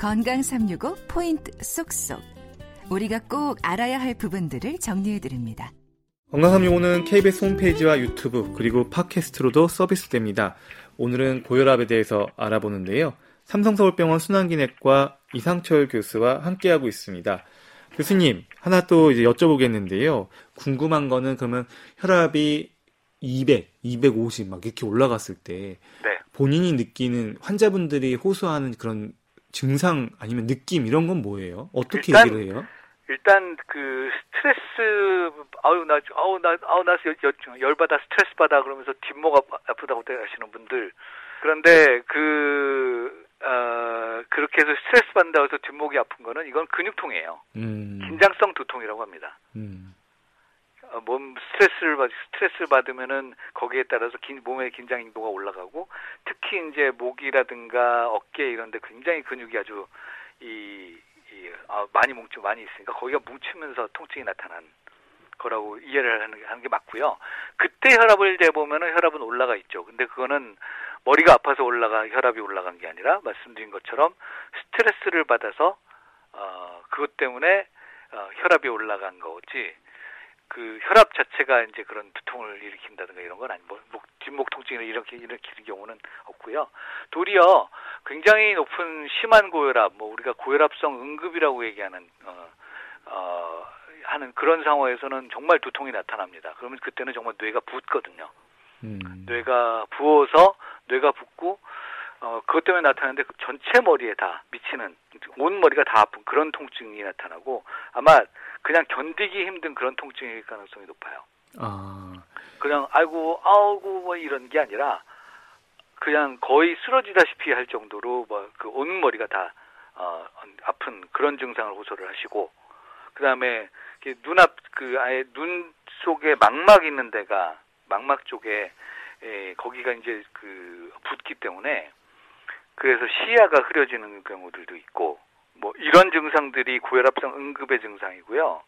건강 365 포인트 쏙쏙. 우리가 꼭 알아야 할 부분들을 정리해 드립니다. 건강 365는 KBS 홈페이지와 유튜브 그리고 팟캐스트로도 서비스됩니다. 오늘은 고혈압에 대해서 알아보는데요. 삼성서울병원 순환기내과 이상철 교수와 함께하고 있습니다. 교수님, 하나 또 이제 여쭤보겠는데요. 궁금한 거는 그러면 혈압이 200, 250 막 이렇게 올라갔을 때 네. 본인이 느끼는 환자분들이 호소하는 그런 증상 아니면 느낌 이런 건 뭐예요? 어떻게 일단, 얘기를 해요? 일단 그 스트레스 아우 나 아우 나 아우 나 열 받아 스트레스 받아 그러면서 뒷목 아프, 아프다고 하시는 분들 그런데 그 어, 그렇게 해서 스트레스 받는다고 해서 뒷목이 아픈 거는 이건 근육통이에요. 음, 긴장성 두통이라고 합니다. 음, 어, 몸 스트레스를 받 스트레스를 받으면은 거기에 따라서 긴, 몸의 긴장 인도가 올라가고 특히 이제 목이라든가 어깨 이런데 굉장히 근육이 아주 이, 이 아, 많이 뭉쳐 많이 있으니까 거기가 뭉치면서 통증이 나타난 거라고 이해를 하는 게, 하는 게 맞고요. 그때 혈압을 재보면은 혈압은 올라가 있죠. 근데 그거는 머리가 아파서 올라가 혈압이 올라간 게 아니라 말씀드린 것처럼 스트레스를 받아서 어, 그것 때문에 어, 혈압이 올라간 거지. 그 혈압 자체가 이제 그런 두통을 일으킨다든가 이런 건 아니 뭐 목, 뒷목 통증을 이렇게 일으키는 경우는 없고요. 도리어 굉장히 높은 심한 고혈압, 뭐 우리가 고혈압성 응급이라고 얘기하는 어, 어, 하는 그런 상황에서는 정말 두통이 나타납니다. 그러면 그때는 정말 뇌가 붓거든요. 음. 뇌가 부어서 뇌가 붓고 어 그것 때문에 나타나는데 그 전체 머리에 다 미치는 온 머리가 다 아픈 그런 통증이 나타나고 아마 그냥 견디기 힘든 그런 통증일 가능성이 높아요. 아, 그냥 아이고 아우고 뭐 이런 게 아니라 그냥 거의 쓰러지다시피 할 정도로 뭐 그 온 머리가 다 어, 아픈 그런 증상을 호소를 하시고 그다음에 눈앞 그 아예 눈 속에 망막 있는 데가 망막 쪽에 에, 거기가 이제 그 붓기 때문에 그래서 시야가 흐려지는 경우들도 있고 뭐 이런 증상들이 고혈압성 응급의 증상이고요.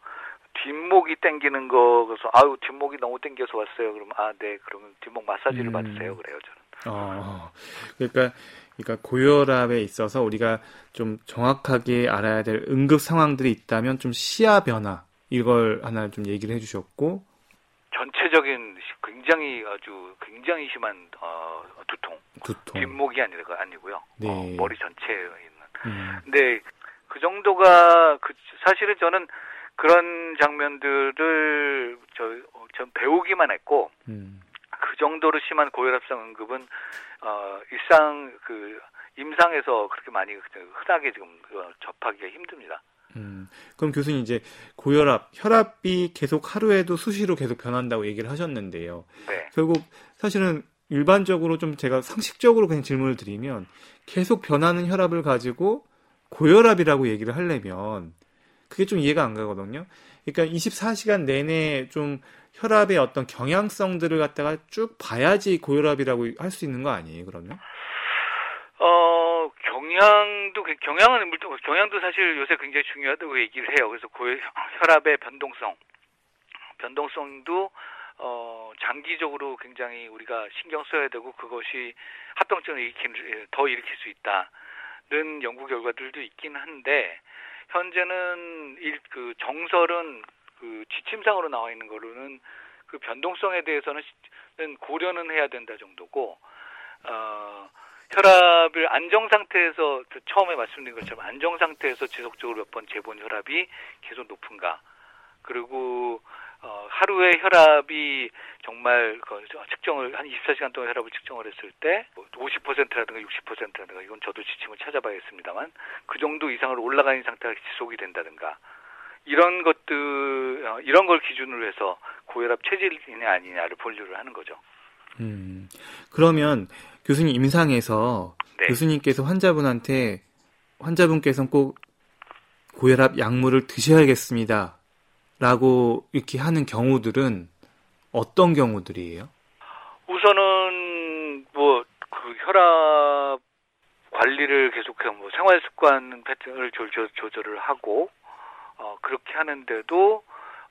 뒷목이 땡기는 거 그래서 아유 뒷목이 너무 땡겨서 왔어요. 그러면 아네 그러면 뒷목 마사지를 음. 받으세요 그래요 저는. 어, 그러니까, 그러니까 고혈압에 있어서 우리가 좀 정확하게 알아야 될 응급 상황들이 있다면 좀 시야 변화 이걸 하나 좀 얘기를 해주셨고, 전체적인 굉장히 아주 굉장히 심한 어, 두통, 두통. 뒷목이 아니라 아니고요. 네. 어, 머리 전체에 있는. 음, 근데 그 정도가 그 사실은 저는 그런 장면들을 저, 어, 전 배우기만 했고 음, 그 정도로 심한 고혈압성 응급은 어, 일상 그 임상에서 그렇게 많이 흔하게 지금 어, 접하기가 힘듭니다. 음. 그럼 교수님 이제 고혈압, 혈압이 계속 하루에도 수시로 계속 변한다고 얘기를 하셨는데요. 네. 결국 사실은 일반적으로 좀 제가 상식적으로 그냥 질문을 드리면 계속 변하는 혈압을 가지고 고혈압이라고 얘기를 하려면 그게 좀 이해가 안 가거든요. 그러니까 24시간 내내 좀 혈압의 어떤 경향성들을 갖다가 쭉 봐야지 고혈압이라고 할 수 있는 거 아니에요, 그러면? 어, 경향도, 그- 경향은, 물론, 경향도 사실 요새 굉장히 중요하다고 얘기를 해요. 그래서 고, 혈압의 변동성, 변동성도, 어, 장기적으로 굉장히 우리가 신경 써야 되고, 그것이 합병증을 일으키는, 더 일으킬 수 있다는 연구 결과들도 있긴 한데, 현재는 일, 그 정설은 그 지침상으로 나와 있는 거로는 그 변동성에 대해서는 시- 고려는 해야 된다 정도고, 어, 혈압을 안정 상태에서 그 처음에 말씀드린 것처럼 안정 상태에서 지속적으로 몇 번 재본 혈압이 계속 높은가 그리고 어, 하루에 혈압이 정말 그 측정을 한 24시간 동안 혈압을 측정을 했을 때 50%라든가 60%라든가 이건 저도 지침을 찾아봐야겠습니다만 그 정도 이상으로 올라가는 상태가 지속이 된다든가 이런 것들 어, 이런 걸 기준으로 해서 고혈압 체질이냐 아니냐를 분류를 하는 거죠. 음. 그러면 교수님 임상에서 네. 교수님께서 환자분한테 환자분께서는 꼭 고혈압 약물을 드셔야겠습니다. 라고 이렇게 하는 경우들은 어떤 경우들이에요? 우선은 뭐 그 혈압 관리를 계속해서 뭐 생활 습관 패턴을 조, 조, 조절을 하고 어 그렇게 하는데도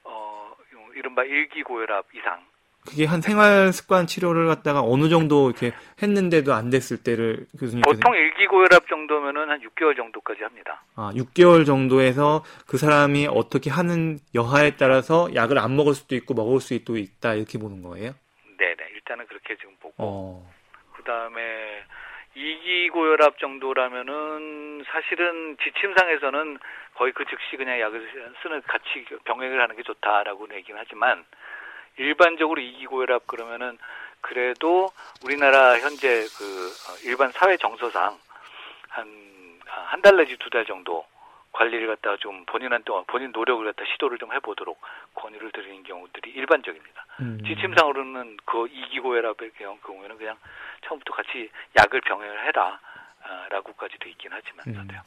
어 이른바 일기 고혈압 이상 그게 한 생활 습관 치료를 갖다가 어느 정도 이렇게 했는데도 안 됐을 때를 교수님께서 보통 일기고혈압 정도면은 한 6개월 정도까지 합니다. 아, 6개월 정도에서 그 사람이 어떻게 하는 여하에 따라서 약을 안 먹을 수도 있고 먹을 수도 있다 이렇게 보는 거예요? 네 네 일단은 그렇게 지금 보고 어. 그 다음에 이기 고혈압 정도라면은 사실은 지침상에서는 거의 그 즉시 그냥 약을 쓰는 같이 병행을 하는 게 좋다라고 얘기는 하지만 일반적으로 이기 고혈압 그러면은 그래도 우리나라 현재 그 어, 일반 사회 정서상 한 한 달 내지 두 달 정도 관리를 갖다가 좀 본인한테 본인 노력을 갖다 시도를 좀 해보도록 권유를 드리는 경우들이 일반적입니다. 음. 지침상으로는 그 이기고혈압의 경우에는 그냥 처음부터 같이 약을 병행을 해라. 라고까지 돼 있긴 하지만서도요.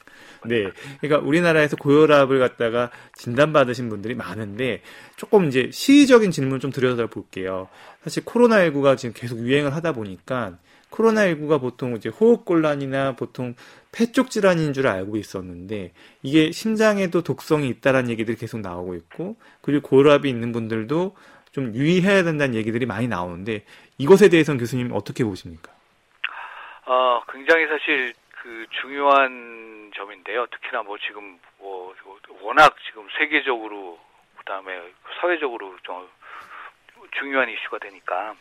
음. 네. 그러니까 우리나라에서 고혈압을 갖다가 진단받으신 분들이 많은데 조금 이제 시의적인 질문 좀 드려다 볼게요. 사실 코로나19가 지금 계속 유행을 하다 보니까 코로나19가 보통 이제 호흡곤란이나 보통 폐쪽 질환인 줄 알고 있었는데 이게 심장에도 독성이 있다라는 얘기들이 계속 나오고 있고 그리고 고혈압이 있는 분들도 좀 유의해야 된다는 얘기들이 많이 나오는데 이것에 대해서는 교수님 어떻게 보십니까? 어, 굉장히 사실 그 중요한 점인데요. 특히나 뭐 지금 뭐 워낙 지금 세계적으로 그다음에 사회적으로 좀 중요한 이슈가 되니까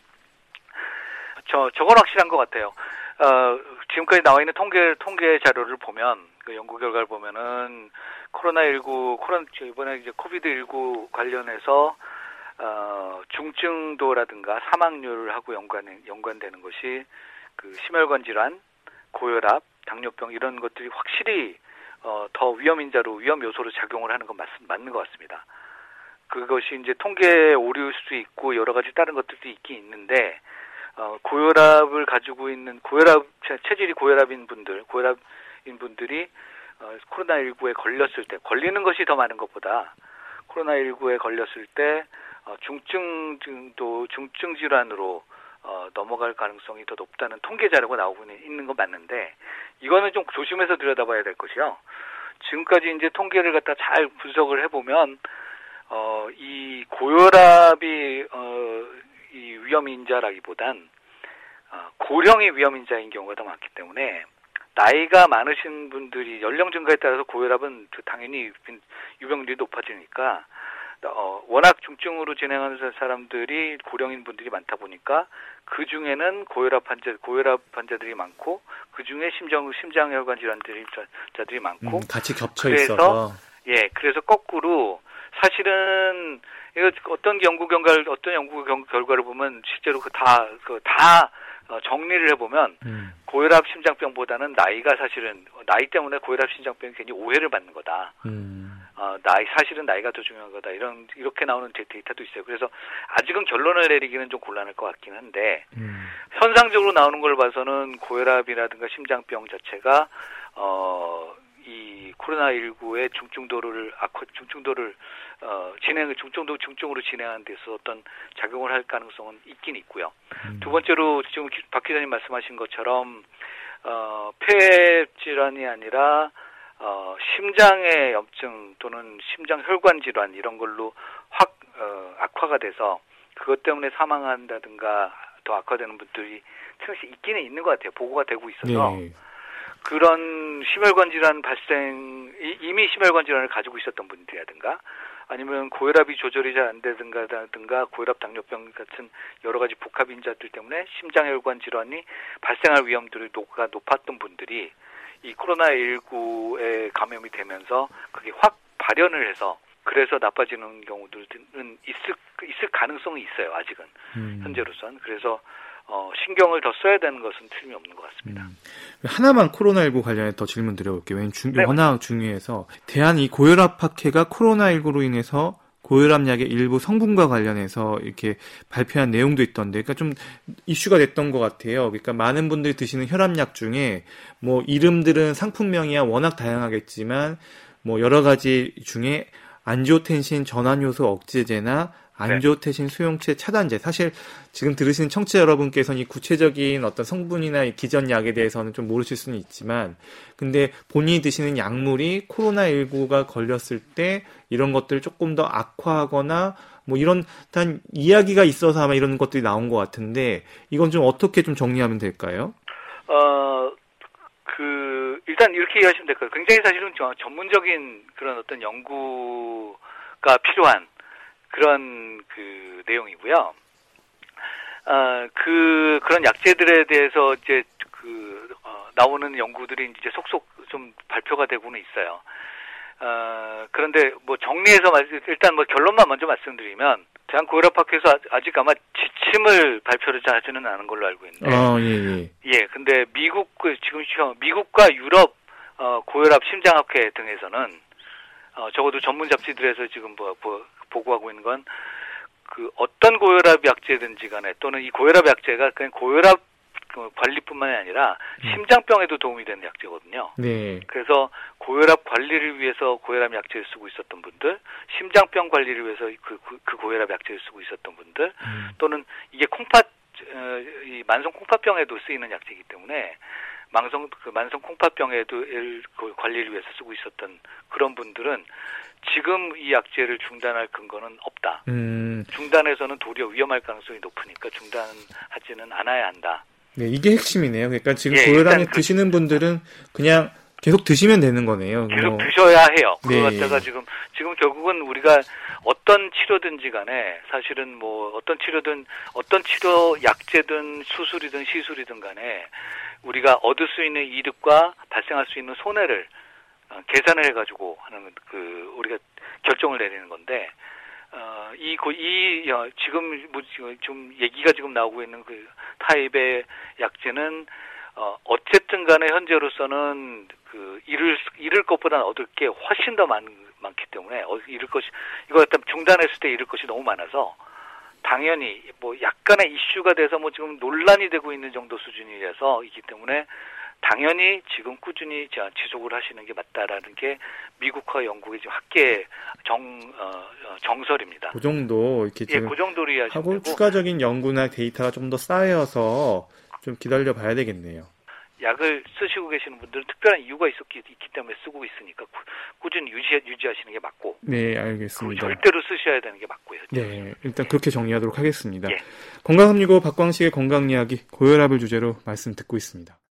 저 저건 확실한 것 같아요. 어, 지금까지 나와 있는 통계 통계 자료를 보면 그 연구 결과를 보면은 코로나19 코로나 이번에 이제 코비드 19 관련해서 어, 중증도라든가 사망률하고 연관 연관되는 것이 그 심혈관 질환, 고혈압, 당뇨병 이런 것들이 확실히 어, 더 위험 인자로 위험 요소로 작용을 하는 건 맞, 맞는 것 같습니다. 그것이 이제 통계 오류일 수 있고 여러 가지 다른 것들도 있긴 있는데 어, 고혈압을 가지고 있는 고혈압 체질이 고혈압인 분들, 고혈압인 분들이 어, 코로나19에 걸렸을 때 걸리는 것이 더 많은 것보다 코로나19에 걸렸을 때 어, 중증 도 중증 질환으로 어, 넘어갈 가능성이 더 높다는 통계 자료가 나오고 있는 건 맞는데 이거는 좀 조심해서 들여다봐야 될 것이요. 지금까지 이제 통계를 갖다 잘 분석을 해보면 어, 이 고혈압이 어, 이 위험 인자라기보단 어, 고령의 위험 인자인 경우가 더 많기 때문에 나이가 많으신 분들이 연령 증가에 따라서 고혈압은 당연히 유병률이 높아지니까 어, 워낙 중증으로 진행하는 사람들이 고령인 분들이 많다 보니까 그 중에는 고혈압 환자 고혈압 환자들이 많고 그 중에 심장 심장혈관 질환들이 자들이 많고 음, 같이 겹쳐 그래서, 있어서 예 그래서 거꾸로 사실은 이거 어떤 연구 결과를 어떤 연구 결과를 보면 실제로 그 다 그다 어, 정리를 해보면 음. 고혈압 심장병보다는 나이가 사실은 나이 때문에 고혈압 심장병이 괜히 오해를 받는 거다. 음. 어, 나이 사실은 나이가 더 중요한 거다. 이런 이렇게 나오는 데이터도 있어요. 그래서 아직은 결론을 내리기는 좀 곤란할 것 같긴 한데 음. 현상적으로 나오는 걸 봐서는 고혈압이라든가 심장병 자체가 어, 이 코로나19의 중증도를 악화 중증도를 어, 진행을 중증도 중증으로 진행하는 데서 어떤 작용을 할 가능성은 있긴 있고요. 음. 두 번째로 지금 박 기자님 말씀하신 것처럼 어, 폐 질환이 아니라 어, 심장의 염증 또는 심장 혈관 질환 이런 걸로 확 어, 악화가 돼서 그것 때문에 사망한다든가 더 악화되는 분들이 사실 있기는 있는 것 같아요. 보고가 되고 있어서 네. 그런 심혈관 질환 발생 이미 심혈관 질환을 가지고 있었던 분들이라든가 아니면 고혈압이 조절이 잘 안 되든가든가 고혈압 당뇨병 같은 여러 가지 복합 인자들 때문에 심장혈관 질환이 발생할 위험들이 높았던 분들이 이 코로나19에 감염이 되면서 그게 확 발현을 해서 그래서 나빠지는 경우들은 있을 있을 가능성이 있어요 아직은 음. 현재로선 그래서 어, 신경을 더 써야 되는 것은 틀림이 없는 것 같습니다. 음. 하나만 코로나19 관련해 더 질문 드려볼게요. 왜냐면 중, 네, 워낙 중요해서 대한 이 고혈압 학회가 코로나19로 인해서 고혈압 약의 일부 성분과 관련해서 이렇게 발표한 내용도 있던데, 그러니까 좀 이슈가 됐던 것 같아요. 그러니까 많은 분들이 드시는 혈압약 중에 뭐 이름들은 상품명이야 워낙 다양하겠지만 뭐 여러 가지 중에 안지오텐신 전환효소 억제제나 네. 안지오텐신 수용체 차단제. 사실 지금 들으시는 청취자 여러분께서는 이 구체적인 어떤 성분이나 이 기전 약에 대해서는 좀 모르실 수는 있지만, 근데 본인이 드시는 약물이 코로나19가 걸렸을 때 이런 것들을 조금 더 악화하거나 뭐 이런 단 이야기가 있어서 아마 이런 것들이 나온 것 같은데 이건 좀 어떻게 좀 정리하면 될까요? 어, 그, 일단 이렇게 이해하시면 될 거예요. 굉장히 사실은 저- 전문적인 그런 어떤 연구가 필요한 그런 그 내용이고요. 아, 그, 그런 약재들에 대해서 이제 그, 어, 나오는 연구들이 이제 속속 좀 발표가 되고는 있어요. 어, 그런데 뭐 정리해서 말- 일단 뭐 결론만 먼저 말씀드리면 대한고혈압학회에서 아- 아직 아마 지침을 발표를 하지는 않은 걸로 알고 있는데 아, 예, 예. 예, 근데 미국 그 지금 시- 미국과 유럽 어, 고혈압 심장학회 등에서는 어, 적어도 전문 잡지들에서 지금 뭐, 뭐 보고하고 있는 건 그 어떤 고혈압 약제든지 간에 또는 이 고혈압 약제가 그냥 고혈압 그 관리뿐만이 아니라 음. 심장병에도 도움이 되는 약제거든요. 네. 그래서 고혈압 관리를 위해서 고혈압 약제를 쓰고 있었던 분들, 심장병 관리를 위해서 그, 그, 그 고혈압 약제를 쓰고 있었던 분들, 음. 또는 이게 콩팥 어, 이 만성 콩팥병에도 쓰이는 약제이기 때문에 만성 그 만성 콩팥병에도 일- 그 관리를 위해서 쓰고 있었던 그런 분들은 지금 이 약제를 중단할 근거는 없다. 음, 중단해서는 도리어 위험할 가능성이 높으니까 중단하지는 않아야 한다. 네, 이게 핵심이네요. 그러니까 지금 예, 고혈압이 일단 그- 드시는 분들은 그냥 계속 드시면 되는 거네요. 계속 뭐, 드셔야 해요. 그거 네. 갖다가 지금 지금 결국은 우리가 어떤 치료든지 간에 사실은 뭐 어떤 치료든 어떤 치료 약제든 수술이든 시술이든 간에 우리가 얻을 수 있는 이득과 발생할 수 있는 손해를 어, 계산을 해가지고 하는 그 우리가 결정을 내리는 건데 어, 이, 고- 이, 어, 지금, 뭐, 좀 얘기가 지금 나오고 있는 그 타입의 약제는, 어, 어쨌든 간에 현재로서는 그, 잃을, 잃을 것보다는 얻을 게 훨씬 더 많, 많기 때문에, 어, 잃을 것이, 이거 일단 중단했을 때 잃을 것이 너무 많아서, 당연히 뭐 약간의 이슈가 돼서 뭐 지금 논란이 되고 있는 정도 수준이라서 있기 때문에 당연히 지금 꾸준히 자- 지속을 하시는 게 맞다라는 게 미국과 영국의 지금 학계 정 어, 어, 정설입니다. 그 정도 이렇게 예, 지금 그 정도로 하고 되고 추가적인 연구나 데이터가 좀 더 쌓여서 좀 기다려 봐야 되겠네요. 약을 쓰시고 계시는 분들은 특별한 이유가 있었기 있기 때문에 쓰고 있으니까 꾸, 꾸준히 유지 유지하시는 게 맞고 네, 그 알겠습니다. 절대로 쓰셔야 되는 게 맞고요. 네, 일단 그렇게 정리하도록 하겠습니다. 예. 건강365 박광식의 건강 이야기 고혈압을 주제로 말씀 듣고 있습니다.